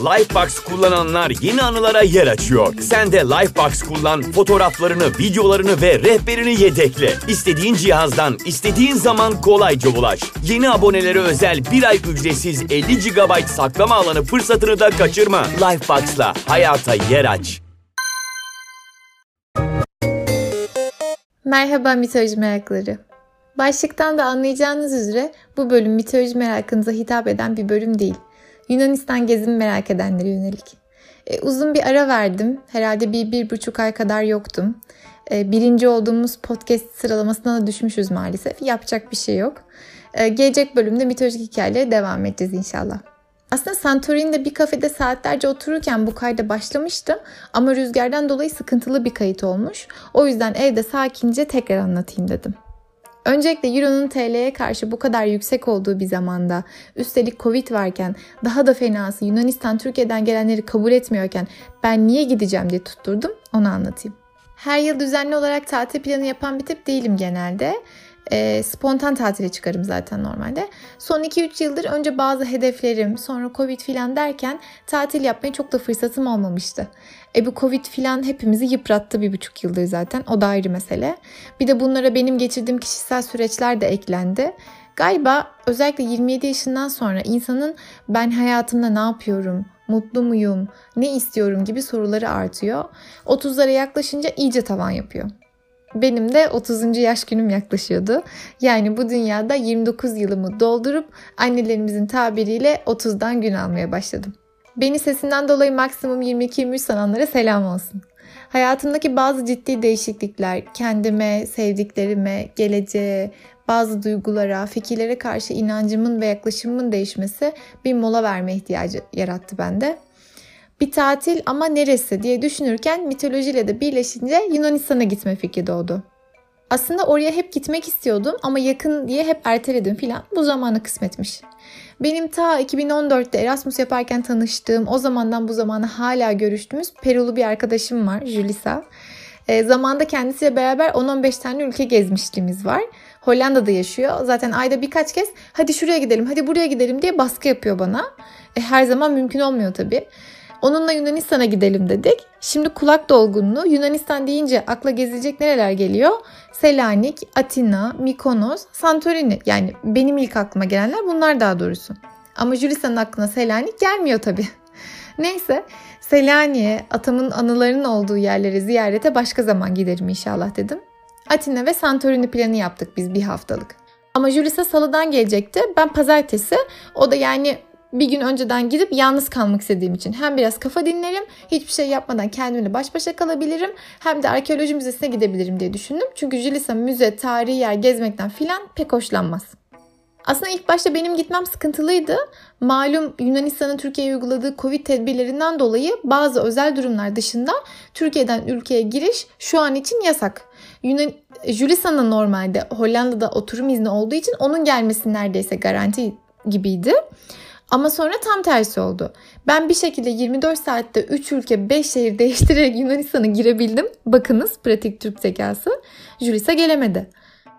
Lifebox kullananlar yeni anılara yer açıyor. Sen de Lifebox kullan, fotoğraflarını, videolarını ve rehberini yedekle. İstediğin cihazdan, istediğin zaman kolayca ulaş. Yeni abonelere özel bir ay ücretsiz 50 GB saklama alanı fırsatını da kaçırma. Lifebox'la hayata yer aç. Merhaba mitoloji merakları. Başlıktan da anlayacağınız üzere bu bölüm mitoloji merakınıza hitap eden bir bölüm değil. Yunanistan gezimi merak edenlere yönelik. E, uzun bir ara verdim. Herhalde bir, bir buçuk ay kadar yoktum. E, birinci olduğumuz podcast sıralamasına da düşmüşüz maalesef. Yapacak bir şey yok. E, gelecek bölümde mitolojik hikayelere devam edeceğiz inşallah. Aslında Santorini'de bir kafede saatlerce otururken bu kayda başlamıştım ama rüzgardan dolayı sıkıntılı bir kayıt olmuş. O yüzden evde sakince tekrar anlatayım dedim. Öncelikle Euro'nun TL'ye karşı bu kadar yüksek olduğu bir zamanda, üstelik Covid varken, daha da fenası Yunanistan Türkiye'den gelenleri kabul etmiyorken ben niye gideceğim diye tutturdum onu anlatayım. Her yıl düzenli olarak tatil planı yapan bir tip değilim genelde. E, spontan tatile çıkarım zaten normalde. Son 2-3 yıldır önce bazı hedeflerim, sonra Covid filan derken tatil yapmaya çok da fırsatım olmamıştı. E bu Covid filan hepimizi yıprattı bir buçuk yıldır zaten. O da ayrı mesele. Bir de bunlara benim geçirdiğim kişisel süreçler de eklendi. Galiba özellikle 27 yaşından sonra insanın ben hayatımda ne yapıyorum, mutlu muyum, ne istiyorum gibi soruları artıyor. 30'lara yaklaşınca iyice tavan yapıyor. Benim de 30. yaş günüm yaklaşıyordu. Yani bu dünyada 29 yılımı doldurup annelerimizin tabiriyle 30'dan gün almaya başladım. Beni sesinden dolayı maksimum 22-23 sananlara selam olsun. Hayatımdaki bazı ciddi değişiklikler, kendime, sevdiklerime, geleceğe, bazı duygulara, fikirlere karşı inancımın ve yaklaşımımın değişmesi bir mola verme ihtiyacı yarattı bende. Bir tatil ama neresi diye düşünürken mitolojiyle de birleşince Yunanistan'a gitme fikri doğdu. Aslında oraya hep gitmek istiyordum ama yakın diye hep erteledim filan. Bu zamana kısmetmiş. Benim ta 2014'te Erasmus yaparken tanıştığım, o zamandan bu zamana hala görüştüğümüz Perulu bir arkadaşım var, Julissa. E, zamanda kendisiyle beraber 10-15 tane ülke gezmişliğimiz var. Hollanda'da yaşıyor. Zaten ayda birkaç kez hadi şuraya gidelim, hadi buraya gidelim diye baskı yapıyor bana. E, her zaman mümkün olmuyor tabii. Onunla Yunanistan'a gidelim dedik. Şimdi kulak dolgunluğu Yunanistan deyince akla gezilecek nereler geliyor? Selanik, Atina, Mikonos, Santorini. Yani benim ilk aklıma gelenler bunlar daha doğrusu. Ama Julisa'nın aklına Selanik gelmiyor tabii. Neyse Selanik'e atamın anılarının olduğu yerlere ziyarete başka zaman giderim inşallah dedim. Atina ve Santorini planı yaptık biz bir haftalık. Ama Julisa salıdan gelecekti. Ben pazartesi. O da yani bir gün önceden gidip yalnız kalmak istediğim için hem biraz kafa dinlerim, hiçbir şey yapmadan kendimle baş başa kalabilirim hem de arkeoloji müzesine gidebilirim diye düşündüm. Çünkü Julissa müze, tarihi yer gezmekten filan pek hoşlanmaz. Aslında ilk başta benim gitmem sıkıntılıydı. Malum Yunanistan'ın Türkiye'ye uyguladığı Covid tedbirlerinden dolayı bazı özel durumlar dışında Türkiye'den ülkeye giriş şu an için yasak. Yunan Julissa'nın normalde Hollanda'da oturum izni olduğu için onun gelmesi neredeyse garanti gibiydi. Ama sonra tam tersi oldu. Ben bir şekilde 24 saatte 3 ülke 5 şehir değiştirerek Yunanistan'a girebildim. Bakınız pratik Türk zekası. Julissa gelemedi.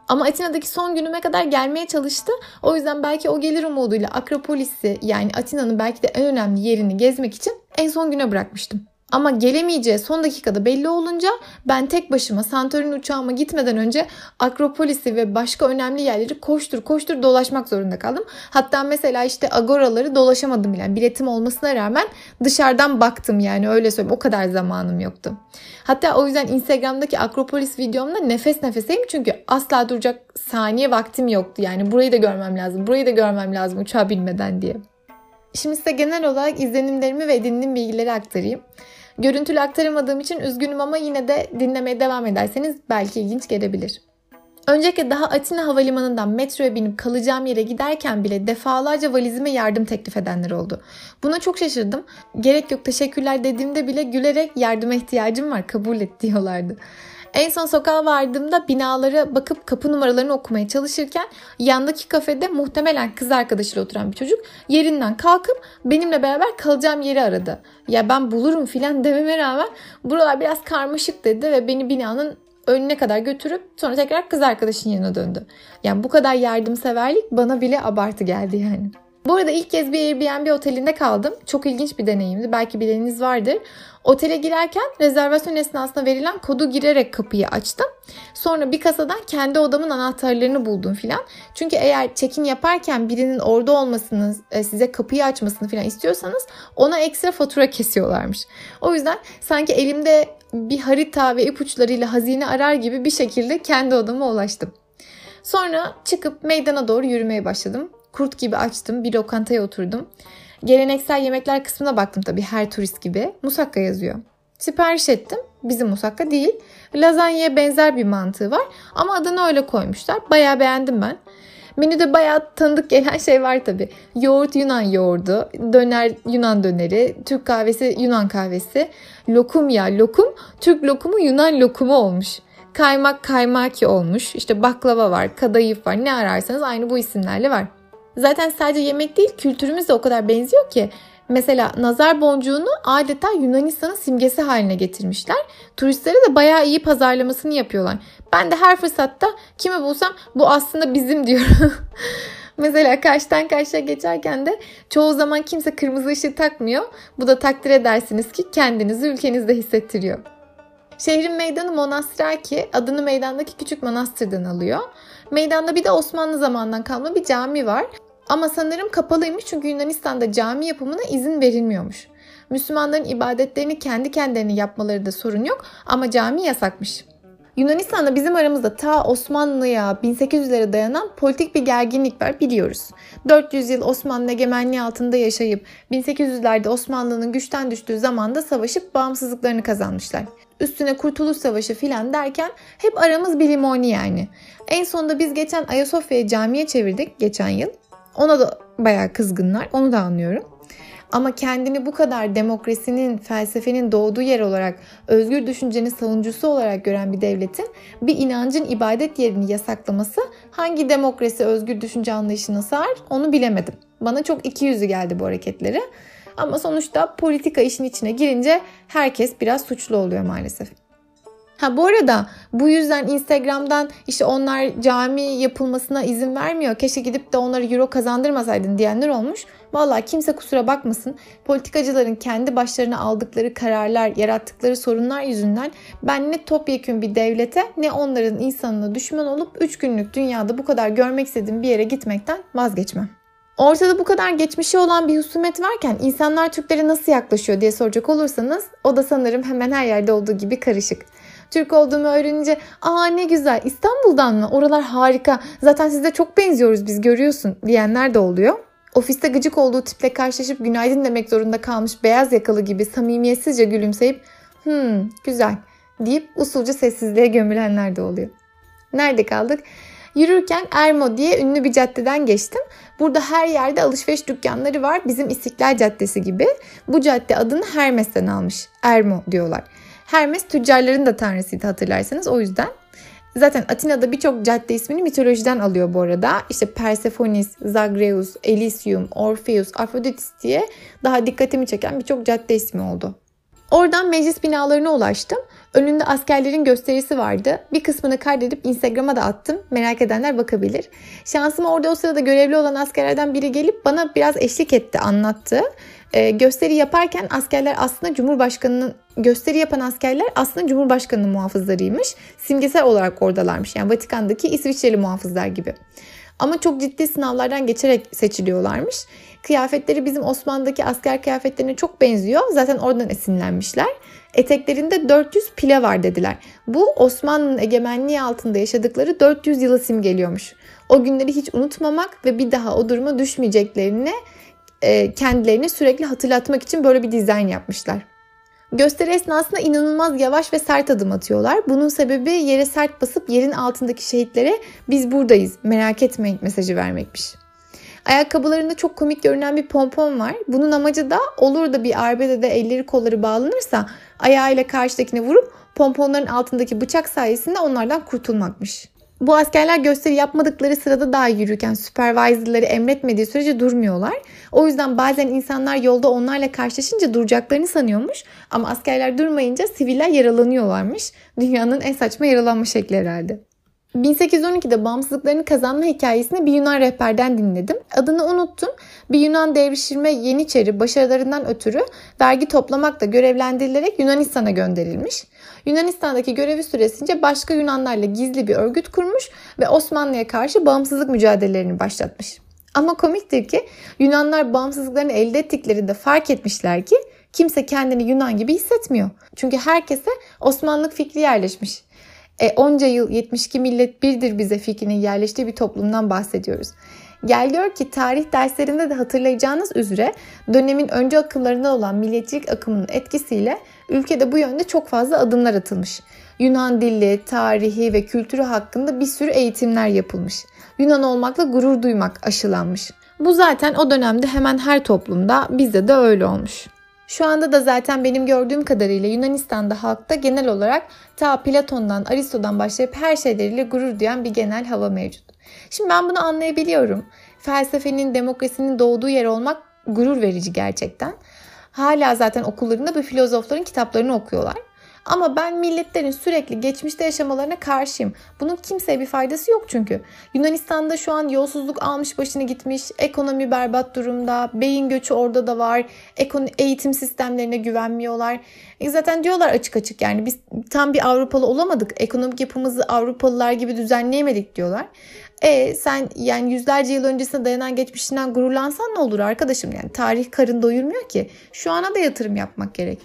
Ama Atina'daki son günüme kadar gelmeye çalıştı. O yüzden belki o gelir umuduyla Akropolis'i yani Atina'nın belki de en önemli yerini gezmek için en son güne bırakmıştım. Ama gelemeyeceği son dakikada belli olunca ben tek başıma Santorini uçağıma gitmeden önce Akropolis'i ve başka önemli yerleri koştur koştur dolaşmak zorunda kaldım. Hatta mesela işte agoraları dolaşamadım bile. Biletim olmasına rağmen dışarıdan baktım yani öyle söyleyeyim. O kadar zamanım yoktu. Hatta o yüzden Instagram'daki Akropolis videomda nefes nefeseyim çünkü asla duracak saniye vaktim yoktu. Yani burayı da görmem lazım, burayı da görmem lazım uçağa binmeden diye. Şimdi size genel olarak izlenimlerimi ve edindiğim bilgileri aktarayım. Görüntülü aktaramadığım için üzgünüm ama yine de dinlemeye devam ederseniz belki ilginç gelebilir. Öncelikle daha Atina Havalimanı'ndan metroya binip kalacağım yere giderken bile defalarca valizime yardım teklif edenler oldu. Buna çok şaşırdım. Gerek yok teşekkürler dediğimde bile gülerek yardıma ihtiyacım var kabul et diyorlardı. En son sokağa vardığımda binalara bakıp kapı numaralarını okumaya çalışırken yandaki kafede muhtemelen kız arkadaşıyla oturan bir çocuk yerinden kalkıp benimle beraber kalacağım yeri aradı. Ya ben bulurum filan dememe rağmen buralar biraz karmaşık dedi ve beni binanın önüne kadar götürüp sonra tekrar kız arkadaşın yanına döndü. Yani bu kadar yardımseverlik bana bile abartı geldi yani. Bu arada ilk kez bir Airbnb otelinde kaldım. Çok ilginç bir deneyimdi. Belki bileniniz vardır. Otele girerken rezervasyon esnasında verilen kodu girerek kapıyı açtım. Sonra bir kasadan kendi odamın anahtarlarını buldum filan. Çünkü eğer check-in yaparken birinin orada olmasını, e, size kapıyı açmasını filan istiyorsanız ona ekstra fatura kesiyorlarmış. O yüzden sanki elimde bir harita ve ipuçlarıyla hazine arar gibi bir şekilde kendi odama ulaştım. Sonra çıkıp meydana doğru yürümeye başladım. Kurt gibi açtım, bir lokantaya oturdum. Geleneksel yemekler kısmına baktım tabii her turist gibi. Musakka yazıyor. Sipariş ettim. Bizim musakka değil. Lazanyaya benzer bir mantığı var ama adını öyle koymuşlar. Bayağı beğendim ben. Menüde bayağı tanıdık gelen şey var tabi. Yoğurt Yunan yoğurdu, döner Yunan döneri, Türk kahvesi Yunan kahvesi, lokum ya lokum, Türk lokumu Yunan lokumu olmuş. Kaymak kaymaki olmuş. İşte baklava var, kadayıf var. Ne ararsanız aynı bu isimlerle var. Zaten sadece yemek değil kültürümüz de o kadar benziyor ki. Mesela nazar boncuğunu adeta Yunanistan'ın simgesi haline getirmişler. Turistlere de bayağı iyi pazarlamasını yapıyorlar. Ben de her fırsatta kimi bulsam bu aslında bizim diyorum. Mesela karşıdan karşıya geçerken de çoğu zaman kimse kırmızı ışık takmıyor. Bu da takdir edersiniz ki kendinizi ülkenizde hissettiriyor. Şehrin meydanı Monastiraki adını meydandaki küçük manastırdan alıyor. Meydanda bir de Osmanlı zamanından kalma bir cami var. Ama sanırım kapalıymış çünkü Yunanistan'da cami yapımına izin verilmiyormuş. Müslümanların ibadetlerini kendi kendilerini yapmaları da sorun yok ama cami yasakmış. Yunanistan'da bizim aramızda ta Osmanlı'ya 1800'lere dayanan politik bir gerginlik var biliyoruz. 400 yıl Osmanlı egemenliği altında yaşayıp 1800'lerde Osmanlı'nın güçten düştüğü zamanda savaşıp bağımsızlıklarını kazanmışlar. Üstüne Kurtuluş Savaşı filan derken hep aramız bir limoni yani. En sonunda biz geçen Ayasofya'yı camiye çevirdik geçen yıl. Ona da bayağı kızgınlar. Onu da anlıyorum. Ama kendini bu kadar demokrasinin, felsefenin doğduğu yer olarak, özgür düşüncenin savunucusu olarak gören bir devletin bir inancın ibadet yerini yasaklaması hangi demokrasi, özgür düşünce anlayışına sığar onu bilemedim. Bana çok iki yüzü geldi bu hareketleri. Ama sonuçta politika işin içine girince herkes biraz suçlu oluyor maalesef. Ha bu arada bu yüzden Instagram'dan işte onlar cami yapılmasına izin vermiyor. Keşke gidip de onları euro kazandırmasaydın diyenler olmuş. Valla kimse kusura bakmasın. Politikacıların kendi başlarına aldıkları kararlar, yarattıkları sorunlar yüzünden ben ne topyekün bir devlete ne onların insanına düşman olup 3 günlük dünyada bu kadar görmek istediğim bir yere gitmekten vazgeçmem. Ortada bu kadar geçmişi olan bir husumet varken insanlar Türklere nasıl yaklaşıyor diye soracak olursanız o da sanırım hemen her yerde olduğu gibi karışık. Türk olduğumu öğrenince aa ne güzel İstanbul'dan mı? Oralar harika. Zaten size çok benziyoruz biz görüyorsun diyenler de oluyor. Ofiste gıcık olduğu tiple karşılaşıp günaydın demek zorunda kalmış beyaz yakalı gibi samimiyetsizce gülümseyip hmm güzel deyip usulca sessizliğe gömülenler de oluyor. Nerede kaldık? Yürürken Ermo diye ünlü bir caddeden geçtim. Burada her yerde alışveriş dükkanları var. Bizim İstiklal Caddesi gibi. Bu cadde adını Hermes'ten almış. Ermo diyorlar. Hermes tüccarların da tanrısıydı hatırlarsanız o yüzden. Zaten Atina'da birçok cadde ismini mitolojiden alıyor bu arada. İşte Persepolis, Zagreus, Elysium, Orpheus, Afroditis diye daha dikkatimi çeken birçok cadde ismi oldu. Oradan meclis binalarına ulaştım. Önünde askerlerin gösterisi vardı. Bir kısmını kaydedip Instagram'a da attım. Merak edenler bakabilir. Şansıma orada o sırada görevli olan askerlerden biri gelip bana biraz eşlik etti, anlattı. Ee, gösteri yaparken askerler aslında Cumhurbaşkanı'nın gösteri yapan askerler aslında Cumhurbaşkanı'nın muhafızlarıymış. Simgesel olarak oradalarmış. Yani Vatikan'daki İsviçreli muhafızlar gibi. Ama çok ciddi sınavlardan geçerek seçiliyorlarmış. Kıyafetleri bizim Osmanlı'daki asker kıyafetlerine çok benziyor. Zaten oradan esinlenmişler. Eteklerinde 400 pile var dediler. Bu Osmanlı'nın egemenliği altında yaşadıkları 400 yılı simgeliyormuş. O günleri hiç unutmamak ve bir daha o duruma düşmeyeceklerini e, kendilerini sürekli hatırlatmak için böyle bir dizayn yapmışlar. Gösteri esnasında inanılmaz yavaş ve sert adım atıyorlar. Bunun sebebi yere sert basıp yerin altındaki şehitlere biz buradayız merak etmeyin mesajı vermekmiş. Ayakkabılarında çok komik görünen bir pompon var. Bunun amacı da olur da bir arbedede elleri kolları bağlanırsa ayağıyla karşıdakine vurup pomponların altındaki bıçak sayesinde onlardan kurtulmakmış. Bu askerler gösteri yapmadıkları sırada daha yürürken supervisorları emretmediği sürece durmuyorlar. O yüzden bazen insanlar yolda onlarla karşılaşınca duracaklarını sanıyormuş. Ama askerler durmayınca siviller yaralanıyorlarmış. Dünyanın en saçma yaralanma şekli herhalde. 1812'de bağımsızlıklarını kazanma hikayesini bir Yunan rehberden dinledim. Adını unuttum. Bir Yunan devşirme Yeniçeri başarılarından ötürü vergi toplamakla görevlendirilerek Yunanistan'a gönderilmiş. Yunanistan'daki görevi süresince başka Yunanlarla gizli bir örgüt kurmuş ve Osmanlı'ya karşı bağımsızlık mücadelelerini başlatmış. Ama komiktir ki Yunanlar bağımsızlıklarını elde ettiklerinde fark etmişler ki kimse kendini Yunan gibi hissetmiyor. Çünkü herkese Osmanlık fikri yerleşmiş. E, onca yıl 72 millet birdir bize fikrinin yerleştiği bir toplumdan bahsediyoruz. Gel gör ki tarih derslerinde de hatırlayacağınız üzere dönemin önce akıllarında olan milliyetçilik akımının etkisiyle ülkede bu yönde çok fazla adımlar atılmış. Yunan dili, tarihi ve kültürü hakkında bir sürü eğitimler yapılmış. Yunan olmakla gurur duymak aşılanmış. Bu zaten o dönemde hemen her toplumda bizde de öyle olmuş. Şu anda da zaten benim gördüğüm kadarıyla Yunanistan'da halkta genel olarak ta Platon'dan, Aristo'dan başlayıp her şeyleriyle gurur duyan bir genel hava mevcut. Şimdi ben bunu anlayabiliyorum. Felsefenin, demokrasinin doğduğu yer olmak gurur verici gerçekten. Hala zaten okullarında bu filozofların kitaplarını okuyorlar. Ama ben milletlerin sürekli geçmişte yaşamalarına karşıyım. Bunun kimseye bir faydası yok çünkü. Yunanistan'da şu an yolsuzluk almış başını gitmiş, ekonomi berbat durumda, beyin göçü orada da var, eğitim sistemlerine güvenmiyorlar. E zaten diyorlar açık açık yani biz tam bir Avrupalı olamadık, ekonomik yapımızı Avrupalılar gibi düzenleyemedik diyorlar. E sen yani yüzlerce yıl öncesine dayanan geçmişinden gururlansan ne olur arkadaşım yani tarih karın doyurmuyor ki. Şu ana da yatırım yapmak gerek.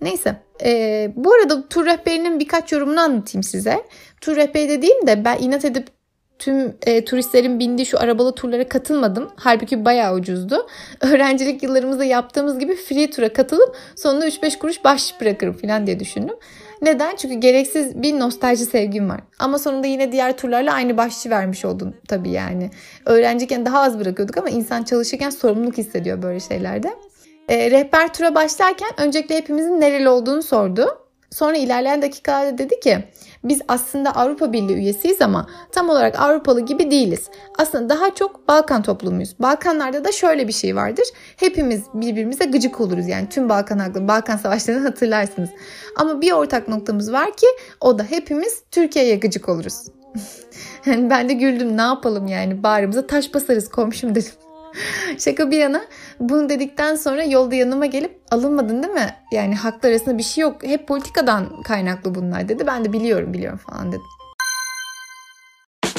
Neyse. E, bu arada tur rehberinin birkaç yorumunu anlatayım size. Tur rehberi dediğim de ben inat edip tüm e, turistlerin bindiği şu arabalı turlara katılmadım. Halbuki bayağı ucuzdu. Öğrencilik yıllarımızda yaptığımız gibi free tura katılıp sonunda 3-5 kuruş baş bırakırım falan diye düşündüm. Neden? Çünkü gereksiz bir nostalji sevgim var. Ama sonunda yine diğer turlarla aynı başçı vermiş oldum tabii yani. Öğrenciyken daha az bırakıyorduk ama insan çalışırken sorumluluk hissediyor böyle şeylerde. E, rehber tura başlarken öncelikle hepimizin nereli olduğunu sordu. Sonra ilerleyen dakikalarda dedi ki biz aslında Avrupa Birliği üyesiyiz ama tam olarak Avrupalı gibi değiliz. Aslında daha çok Balkan toplumuyuz. Balkanlarda da şöyle bir şey vardır. Hepimiz birbirimize gıcık oluruz yani tüm Balkan halkı, Balkan savaşlarını hatırlarsınız. Ama bir ortak noktamız var ki o da hepimiz Türkiye'ye gıcık oluruz. yani ben de güldüm ne yapalım yani bağrımıza taş basarız komşum dedim. Şaka bir yana bunu dedikten sonra yolda yanıma gelip alınmadın değil mi? Yani haklar arasında bir şey yok. Hep politikadan kaynaklı bunlar dedi. Ben de biliyorum biliyorum falan dedim.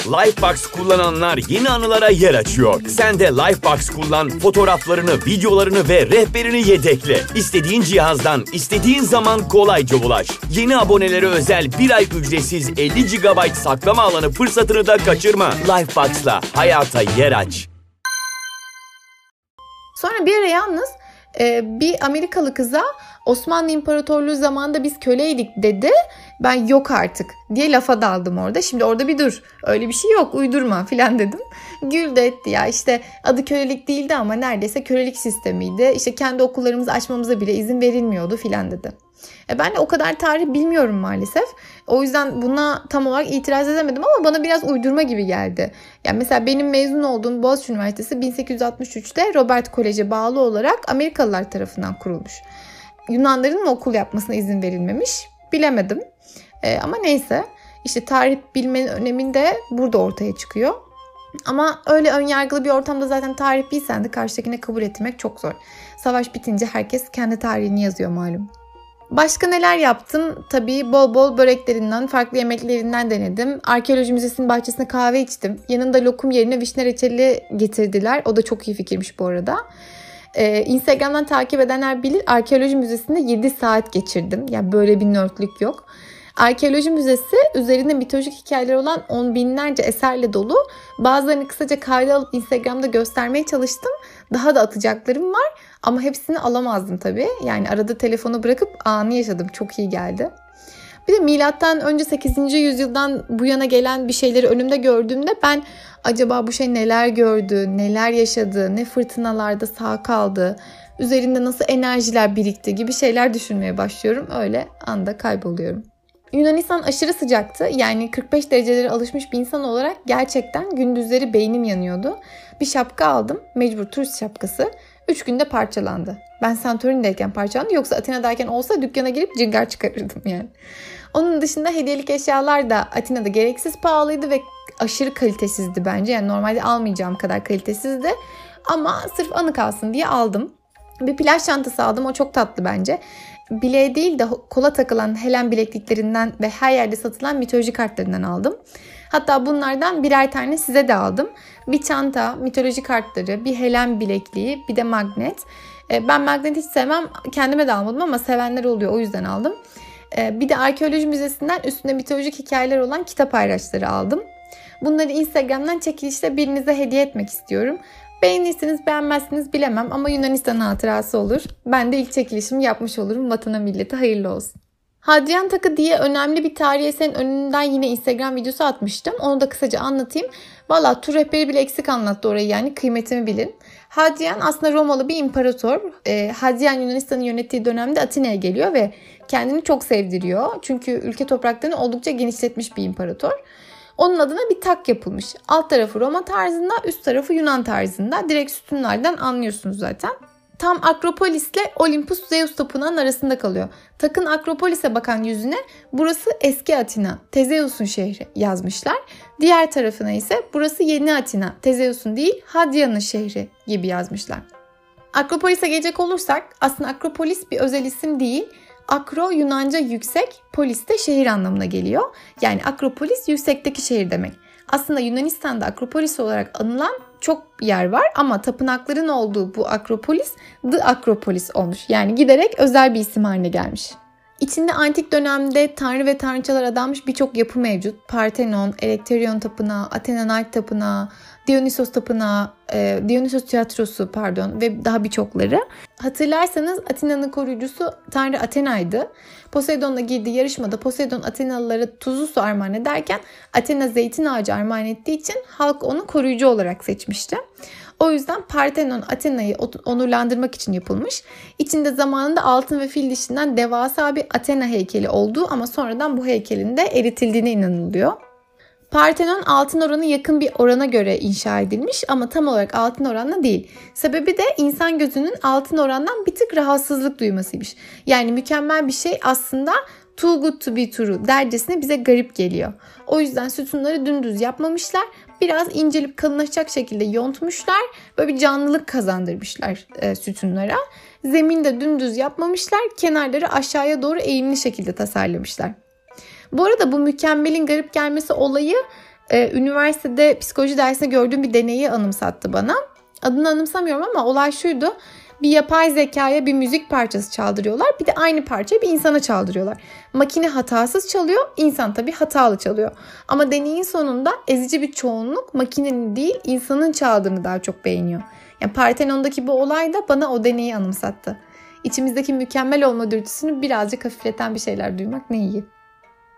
Lifebox kullananlar yeni anılara yer açıyor. Sen de Lifebox kullan, fotoğraflarını, videolarını ve rehberini yedekle. İstediğin cihazdan, istediğin zaman kolayca ulaş. Yeni abonelere özel bir ay ücretsiz 50 GB saklama alanı fırsatını da kaçırma. Lifebox'la hayata yer aç. Sonra bir ara yalnız e, bir Amerikalı kıza Osmanlı İmparatorluğu zamanında biz köleydik dedi. Ben yok artık diye lafa daldım orada. Şimdi orada bir dur. Öyle bir şey yok uydurma filan dedim. Güldü etti ya işte adı kölelik değildi ama neredeyse kölelik sistemiydi. İşte kendi okullarımızı açmamıza bile izin verilmiyordu filan dedi. E ben de o kadar tarih bilmiyorum maalesef. O yüzden buna tam olarak itiraz edemedim ama bana biraz uydurma gibi geldi. Yani mesela benim mezun olduğum Boğaziçi Üniversitesi 1863'te Robert Kolej'e bağlı olarak Amerikalılar tarafından kurulmuş. Yunanların mı okul yapmasına izin verilmemiş bilemedim. E, ama neyse işte tarih bilmenin önemini de burada ortaya çıkıyor. Ama öyle önyargılı bir ortamda zaten tarih bilsen de karşıdakine kabul etmek çok zor. Savaş bitince herkes kendi tarihini yazıyor malum. Başka neler yaptım? Tabii bol bol böreklerinden, farklı yemeklerinden denedim. Arkeoloji Müzesi'nin bahçesinde kahve içtim. Yanında lokum yerine vişne reçeli getirdiler. O da çok iyi fikirmiş bu arada. Ee, Instagram'dan takip edenler bilir Arkeoloji Müzesi'nde 7 saat geçirdim. Yani böyle bir nörtlük yok. Arkeoloji Müzesi üzerinde mitolojik hikayeler olan on binlerce eserle dolu. Bazılarını kısaca kayda alıp Instagram'da göstermeye çalıştım. Daha da atacaklarım var ama hepsini alamazdım tabii. Yani arada telefonu bırakıp anı yaşadım. Çok iyi geldi. Bir de milattan önce 8. yüzyıldan bu yana gelen bir şeyleri önümde gördüğümde ben acaba bu şey neler gördü, neler yaşadı, ne fırtınalarda sağ kaldı, üzerinde nasıl enerjiler birikti gibi şeyler düşünmeye başlıyorum. Öyle anda kayboluyorum. Yunanistan aşırı sıcaktı. Yani 45 derecelere alışmış bir insan olarak gerçekten gündüzleri beynim yanıyordu. Bir şapka aldım. Mecbur turist şapkası. 3 günde parçalandı. Ben Santorini'deyken parçalandı yoksa Atina'dayken olsa dükkana girip cingar çıkarırdım yani. Onun dışında hediyelik eşyalar da Atina'da gereksiz pahalıydı ve aşırı kalitesizdi bence. Yani normalde almayacağım kadar kalitesizdi. Ama sırf anı kalsın diye aldım. Bir plaj çantası aldım. O çok tatlı bence. Bileğe değil de kola takılan Helen bilekliklerinden ve her yerde satılan mitoloji kartlarından aldım. Hatta bunlardan birer tane size de aldım. Bir çanta, mitoloji kartları, bir Helen bilekliği, bir de magnet. E, ben magnet hiç sevmem. Kendime de almadım ama sevenler oluyor. O yüzden aldım. E, bir de arkeoloji müzesinden üstünde mitolojik hikayeler olan kitap ayraçları aldım. Bunları Instagram'dan çekilişte birinize hediye etmek istiyorum. Beğenirsiniz beğenmezsiniz bilemem ama Yunanistan hatırası olur. Ben de ilk çekilişimi yapmış olurum. Vatana millete hayırlı olsun. Hadrian Takı diye önemli bir tarihi eserin önünden yine Instagram videosu atmıştım. Onu da kısaca anlatayım. Valla tur rehberi bile eksik anlattı orayı yani kıymetimi bilin. Hadrian aslında Romalı bir imparator. E, Hadrian Yunanistan'ı yönettiği dönemde Atina'ya geliyor ve kendini çok sevdiriyor. Çünkü ülke topraklarını oldukça genişletmiş bir imparator. Onun adına bir tak yapılmış. Alt tarafı Roma tarzında, üst tarafı Yunan tarzında. Direkt sütunlardan anlıyorsunuz zaten. Tam Akropolis ile Olympus Zeus tapınağının arasında kalıyor. Takın Akropolis'e bakan yüzüne burası eski Atina, Tezeus'un şehri yazmışlar. Diğer tarafına ise burası yeni Atina, Tezeus'un değil Hadrian'ın şehri gibi yazmışlar. Akropolis'e gelecek olursak aslında Akropolis bir özel isim değil. Akro Yunanca yüksek, polis de şehir anlamına geliyor. Yani Akropolis yüksekteki şehir demek. Aslında Yunanistan'da Akropolis olarak anılan çok yer var ama tapınakların olduğu bu Akropolis The Akropolis olmuş. Yani giderek özel bir isim haline gelmiş. İçinde antik dönemde tanrı ve tanrıçalar adanmış birçok yapı mevcut. Parthenon, Elektrion Tapınağı, Athena Night Tapınağı, Dionysos Tapınağı, e, Dionysos Tiyatrosu pardon ve daha birçokları. Hatırlarsanız Atina'nın koruyucusu Tanrı Athena'ydı. Poseidon'la girdiği yarışmada Poseidon Atenalılara tuzlu su armağan ederken Athena zeytin ağacı armağan ettiği için halk onu koruyucu olarak seçmişti. O yüzden Parthenon Athena'yı onurlandırmak için yapılmış. İçinde zamanında altın ve fil dişinden devasa bir Athena heykeli olduğu ama sonradan bu heykelin de eritildiğine inanılıyor. Parthenon altın oranı yakın bir orana göre inşa edilmiş ama tam olarak altın oranla değil. Sebebi de insan gözünün altın orandan bir tık rahatsızlık duymasıymış. Yani mükemmel bir şey aslında too good to be true dercesine bize garip geliyor. O yüzden sütunları dümdüz yapmamışlar. Biraz incelip kalınlaşacak şekilde yontmuşlar. Böyle bir canlılık kazandırmışlar e, sütunlara. Zeminde dümdüz yapmamışlar. Kenarları aşağıya doğru eğimli şekilde tasarlamışlar. Bu arada bu mükemmelin garip gelmesi olayı e, üniversitede psikoloji dersinde gördüğüm bir deneyi anımsattı bana. Adını anımsamıyorum ama olay şuydu. Bir yapay zekaya bir müzik parçası çaldırıyorlar. Bir de aynı parçayı bir insana çaldırıyorlar. Makine hatasız çalıyor, insan tabii hatalı çalıyor. Ama deneyin sonunda ezici bir çoğunluk makinenin değil insanın çaldığını daha çok beğeniyor. Yani Partenon'daki bu olay da bana o deneyi anımsattı. İçimizdeki mükemmel olma dürtüsünü birazcık hafifleten bir şeyler duymak ne iyi.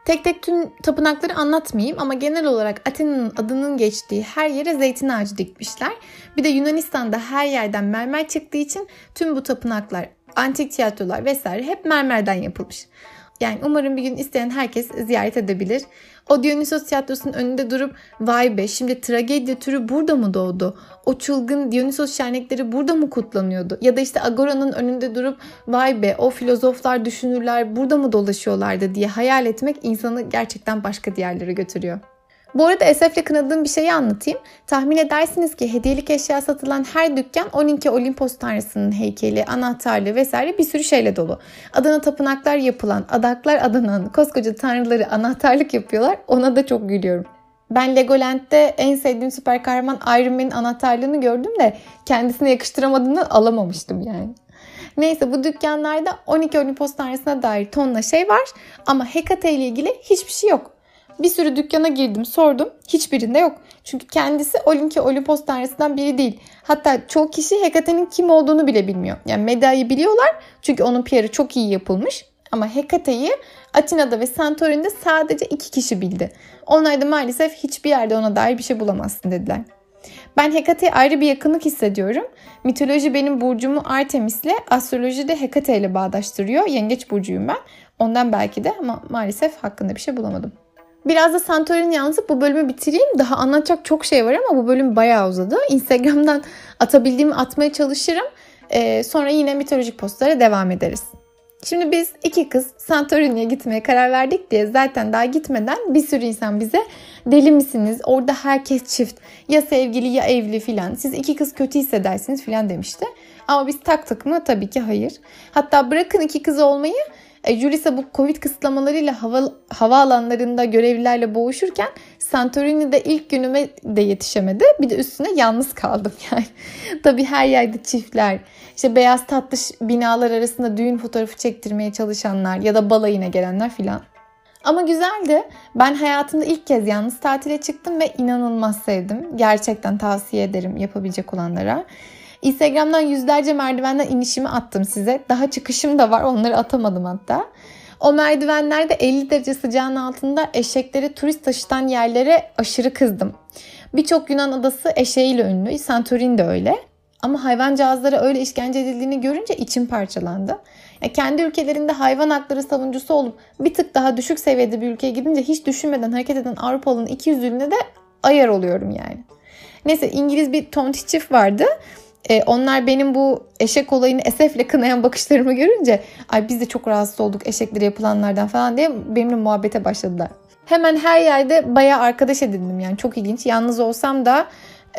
Tek tek tüm tapınakları anlatmayayım ama genel olarak Atina'nın adının geçtiği her yere zeytin ağacı dikmişler. Bir de Yunanistan'da her yerden mermer çıktığı için tüm bu tapınaklar, antik tiyatrolar vesaire hep mermerden yapılmış. Yani umarım bir gün isteyen herkes ziyaret edebilir. O Dionysos tiyatrosunun önünde durup vay be şimdi tragedya türü burada mı doğdu? O çılgın Dionysos şenlikleri burada mı kutlanıyordu? Ya da işte Agora'nın önünde durup vay be o filozoflar düşünürler burada mı dolaşıyorlardı diye hayal etmek insanı gerçekten başka diğerlere götürüyor. Bu arada esefle kınadığım bir şeyi anlatayım. Tahmin edersiniz ki hediyelik eşya satılan her dükkan 12 Olimpos tanrısının heykeli, anahtarlığı vesaire bir sürü şeyle dolu. Adana tapınaklar yapılan, adaklar adanan koskoca tanrıları anahtarlık yapıyorlar. Ona da çok gülüyorum. Ben Legoland'de en sevdiğim süper kahraman Iron Man'in anahtarlığını gördüm de kendisine yakıştıramadığını alamamıştım yani. Neyse bu dükkanlarda 12 Olimpos tanrısına dair tonla şey var ama Hekate ile ilgili hiçbir şey yok. Bir sürü dükkana girdim sordum. Hiçbirinde yok. Çünkü kendisi Olimpi Olimpos tanrısından biri değil. Hatta çoğu kişi Hekate'nin kim olduğunu bile bilmiyor. Yani Meda'yı biliyorlar çünkü onun PR'ı çok iyi yapılmış. Ama Hekate'yi Atina'da ve Santorini'de sadece iki kişi bildi. Onlar da maalesef hiçbir yerde ona dair bir şey bulamazsın dediler. Ben Hekate'ye ayrı bir yakınlık hissediyorum. Mitoloji benim burcumu Artemis'le, astroloji de Hekate ile bağdaştırıyor. Yengeç burcuyum ben. Ondan belki de ama maalesef hakkında bir şey bulamadım. Biraz da Santorini yansıp bu bölümü bitireyim. Daha anlatacak çok şey var ama bu bölüm bayağı uzadı. Instagram'dan atabildiğimi atmaya çalışırım. Ee, sonra yine mitolojik postlara devam ederiz. Şimdi biz iki kız Santorini'ye gitmeye karar verdik diye zaten daha gitmeden bir sürü insan bize deli misiniz? Orada herkes çift. Ya sevgili ya evli filan. Siz iki kız kötü hissedersiniz filan demişti. Ama biz taktık mı? Tabii ki hayır. Hatta bırakın iki kız olmayı e, Julissa bu Covid kısıtlamalarıyla hava, hava alanlarında görevlilerle boğuşurken Santorini'de ilk günüme de yetişemedi. Bir de üstüne yalnız kaldım yani. Tabii her yerde çiftler, işte beyaz tatlış binalar arasında düğün fotoğrafı çektirmeye çalışanlar ya da balayına gelenler filan. Ama güzeldi. Ben hayatımda ilk kez yalnız tatile çıktım ve inanılmaz sevdim. Gerçekten tavsiye ederim yapabilecek olanlara. Instagram'dan yüzlerce merdivenden inişimi attım size. Daha çıkışım da var onları atamadım hatta. O merdivenlerde 50 derece sıcağın altında eşekleri turist taşıtan yerlere aşırı kızdım. Birçok Yunan adası eşeğiyle ünlü. Santorini de öyle. Ama hayvancağızlara öyle işkence edildiğini görünce içim parçalandı. Ya kendi ülkelerinde hayvan hakları savunucusu olup bir tık daha düşük seviyede bir ülkeye gidince hiç düşünmeden hareket eden Avrupalı'nın iki yüzlülüğüne de ayar oluyorum yani. Neyse İngiliz bir tonti çift vardı. E, onlar benim bu eşek olayını esefle kınayan bakışlarımı görünce ay biz de çok rahatsız olduk eşekleri yapılanlardan falan diye benimle muhabbete başladılar. Hemen her yerde bayağı arkadaş edindim yani çok ilginç. Yalnız olsam da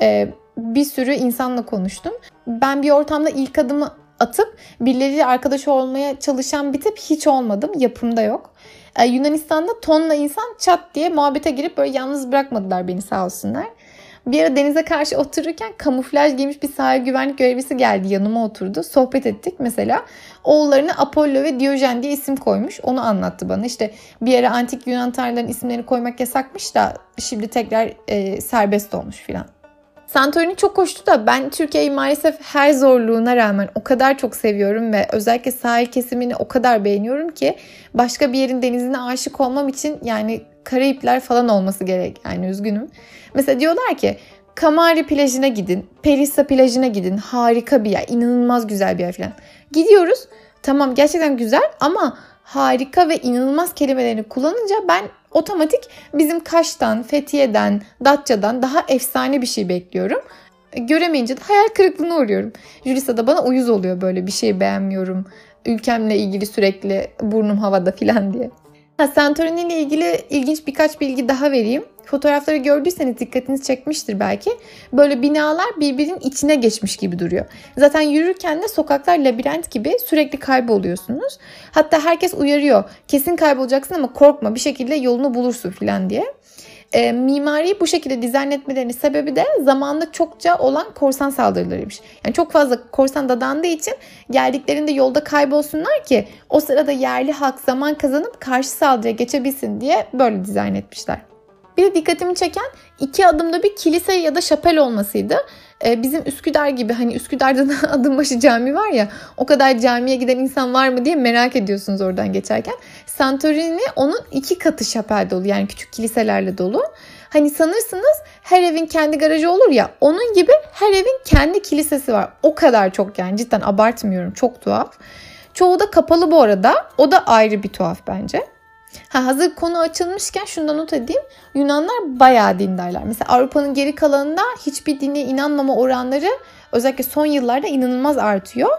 e, bir sürü insanla konuştum. Ben bir ortamda ilk adımı atıp birileriyle arkadaş olmaya çalışan bir tip hiç olmadım. Yapımda yok. Ee, Yunanistan'da tonla insan çat diye muhabbete girip böyle yalnız bırakmadılar beni sağ olsunlar. Bir ara denize karşı otururken kamuflaj giymiş bir sahil güvenlik görevlisi geldi yanıma oturdu. Sohbet ettik mesela. Oğullarına Apollo ve Diyojen diye isim koymuş. Onu anlattı bana. İşte bir ara antik Yunan tanrıların isimlerini koymak yasakmış da şimdi tekrar e, serbest olmuş filan. Santorini çok hoştu da ben Türkiye'yi maalesef her zorluğuna rağmen o kadar çok seviyorum ve özellikle sahil kesimini o kadar beğeniyorum ki başka bir yerin denizine aşık olmam için yani Karayipler falan olması gerek yani üzgünüm. Mesela diyorlar ki Kamari plajına gidin, Perissa plajına gidin. Harika bir yer, inanılmaz güzel bir yer falan. Gidiyoruz. Tamam gerçekten güzel ama harika ve inanılmaz kelimelerini kullanınca ben otomatik bizim Kaş'tan, Fethiye'den, Datça'dan daha efsane bir şey bekliyorum. Göremeyince de hayal kırıklığına uğruyorum. Julissa da bana uyuz oluyor böyle bir şey beğenmiyorum. Ülkemle ilgili sürekli burnum havada filan diye. Ha, Santorini ile ilgili ilginç birkaç bilgi daha vereyim. Fotoğrafları gördüyseniz dikkatinizi çekmiştir belki. Böyle binalar birbirinin içine geçmiş gibi duruyor. Zaten yürürken de sokaklar labirent gibi sürekli kayboluyorsunuz. Hatta herkes uyarıyor. Kesin kaybolacaksın ama korkma bir şekilde yolunu bulursun falan diye. E, mimariyi bu şekilde dizayn etmelerinin sebebi de zamanında çokça olan korsan saldırılarıymış. Yani çok fazla korsan dadandığı için geldiklerinde yolda kaybolsunlar ki o sırada yerli halk zaman kazanıp karşı saldırıya geçebilsin diye böyle dizayn etmişler. Bir de dikkatimi çeken iki adımda bir kilise ya da şapel olmasıydı. Ee, bizim Üsküdar gibi hani Üsküdar'da da adım cami var ya o kadar camiye giden insan var mı diye merak ediyorsunuz oradan geçerken. Santorini onun iki katı şapel dolu yani küçük kiliselerle dolu. Hani sanırsınız her evin kendi garajı olur ya onun gibi her evin kendi kilisesi var. O kadar çok yani cidden abartmıyorum çok tuhaf. Çoğu da kapalı bu arada. O da ayrı bir tuhaf bence. Ha, hazır konu açılmışken şundan not edeyim. Yunanlar bayağı dindarlar. Mesela Avrupa'nın geri kalanında hiçbir dine inanmama oranları özellikle son yıllarda inanılmaz artıyor.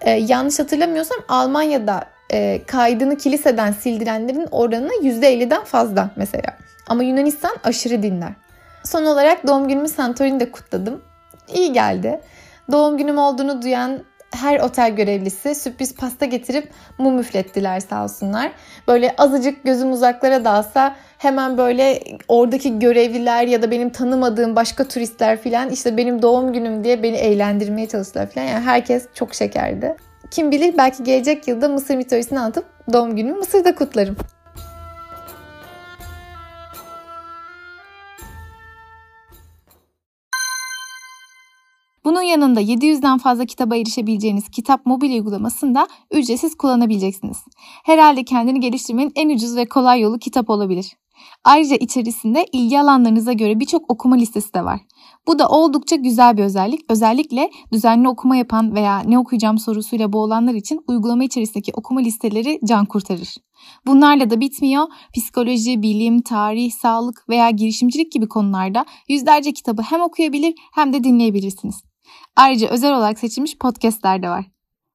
Ee, yanlış hatırlamıyorsam Almanya'da e, kaydını kiliseden sildirenlerin oranı %50'den fazla mesela. Ama Yunanistan aşırı dinler. Son olarak doğum günümü Santorini'de kutladım. İyi geldi. Doğum günüm olduğunu duyan her otel görevlisi sürpriz pasta getirip mum üflettiler sağ olsunlar. Böyle azıcık gözüm uzaklara dalsa hemen böyle oradaki görevliler ya da benim tanımadığım başka turistler filan işte benim doğum günüm diye beni eğlendirmeye çalıştılar filan. Yani herkes çok şekerdi. Kim bilir belki gelecek yılda Mısır mitolojisini anlatıp doğum günümü Mısır'da kutlarım. Bunun yanında 700'den fazla kitaba erişebileceğiniz kitap mobil uygulamasını da ücretsiz kullanabileceksiniz. Herhalde kendini geliştirmenin en ucuz ve kolay yolu kitap olabilir. Ayrıca içerisinde ilgi alanlarınıza göre birçok okuma listesi de var. Bu da oldukça güzel bir özellik. Özellikle düzenli okuma yapan veya ne okuyacağım sorusuyla boğulanlar için uygulama içerisindeki okuma listeleri can kurtarır. Bunlarla da bitmiyor. Psikoloji, bilim, tarih, sağlık veya girişimcilik gibi konularda yüzlerce kitabı hem okuyabilir hem de dinleyebilirsiniz. Ayrıca özel olarak seçilmiş podcastler de var.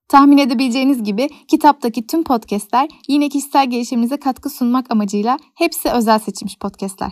Tahmin edebileceğiniz gibi kitaptaki tüm podcastler yine kişisel gelişiminize katkı sunmak amacıyla hepsi özel seçilmiş podcastler.